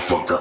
fucked up.